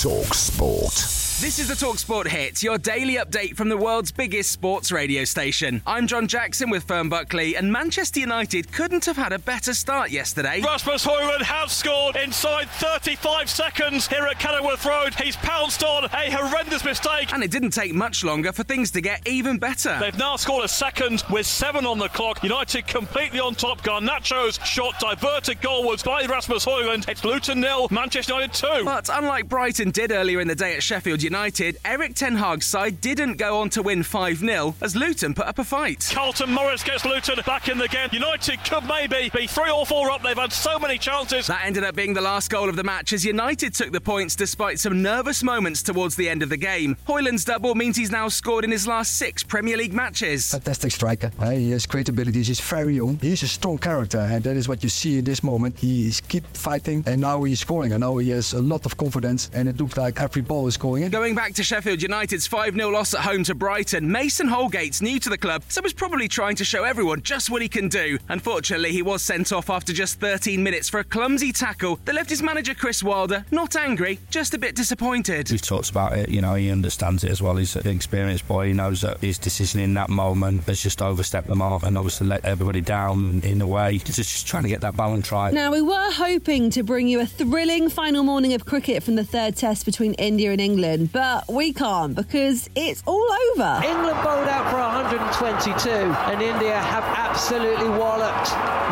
Talk Sport. This is the Talksport Hit, your daily update from the world's biggest sports radio station. I'm John Jackson with Fern Buckley, and Manchester United couldn't have had a better start yesterday. Rasmus Højlund has scored inside 35 seconds here at Kenilworth Road. He's pounced on a horrendous mistake. And it didn't take much longer for things to get even better. They've now scored a second with seven on the clock. United completely on top. Garnacho's shot diverted goalwards by Rasmus Højlund. It's Luton nil, Manchester United two. But unlike Brighton did earlier in the day at Sheffield United, Erik Ten Hag's side didn't go on to win 5 0 as Luton put up a fight. Carlton Morris gets Luton back in the game. United could maybe be three or four up. They've had so many chances. That ended up being the last goal of the match as United took the points despite some nervous moments towards the end of the game. Højlund's double means he's now scored in his last six Premier League matches. Fantastic striker. He has great abilities. He's very young. He's a strong character, and that is what you see in this moment. He is keep fighting, and now he's scoring. And now he has a lot of confidence, and it looks like every ball is going in. Going back to Sheffield United's 5 0 loss at home to Brighton, Mason Holgate's new to the club, so was probably trying to show everyone just what he can do. Unfortunately, he was sent off after just 13 minutes for a clumsy tackle that left his manager Chris Wilder not angry, just a bit disappointed. He talks about it, you know, he understands it as well. He's an experienced boy. He knows that his decision in that moment has just overstepped the mark and obviously let everybody down in a way. He's just trying to get that balance right. Now, we were hoping to bring you a thrilling final morning of cricket from the third test between India and England, but we can't because it's all over. England bowled out for 122 and India have absolutely walloped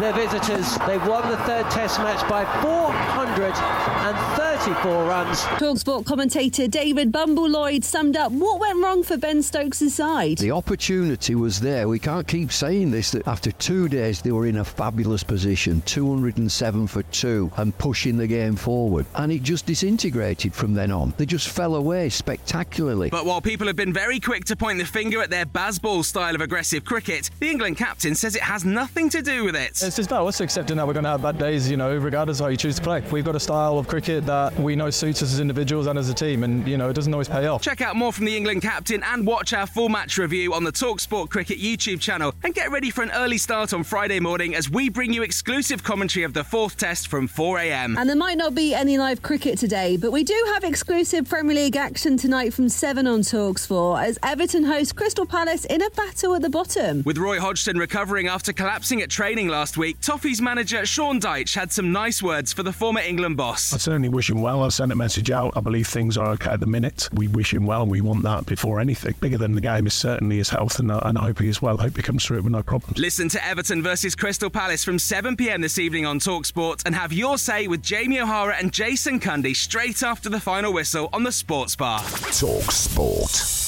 their visitors. They've won the third test match by 434 runs. Talksport commentator David Bumble Lloyd summed up what went wrong for Ben Stokes' side. The opportunity was there. We can't keep saying this that after two days they were in a fabulous position 207 for two and pushing the game forward. And it just disintegrated from then on. They just fell away spectacularly. But while people have been very quick to point the finger at their Bazball style of aggressive cricket, the England captain says it has nothing to do with it. It's just about us accepting that we're going to have bad days, you know, regardless of how you choose to play. We've got a style of cricket that we know suits us as individuals and as a team, and, you know, it doesn't always pay off. Check out more from the England captain and watch our full match review on the Talksport Cricket YouTube channel. And get ready for an early start on Friday morning as we bring you exclusive commentary of the fourth test from 4am. And there might not be any live cricket today, but we do have exclusive Premier League action tonight from 7 on Talksport as Everton host Crystal Palace in a battle at the bottom. With Roy Hodgson recovering after collapsing at training last week, Toffee's manager Sean Dyche had some nice words for the former England boss. I certainly wish him well. I've sent a message out. I believe things are okay at the minute. We wish him well. And we want that before anything. Bigger than the game is certainly his health, and, uh, and I hope he is well. I hope he comes through it with no problems. Listen to Everton versus Crystal Palace from 7pm this evening on Talksport and have your say with Jamie O'Hara and Jason Cundy straight after the final whistle on the Sports Bar. Talk Sport.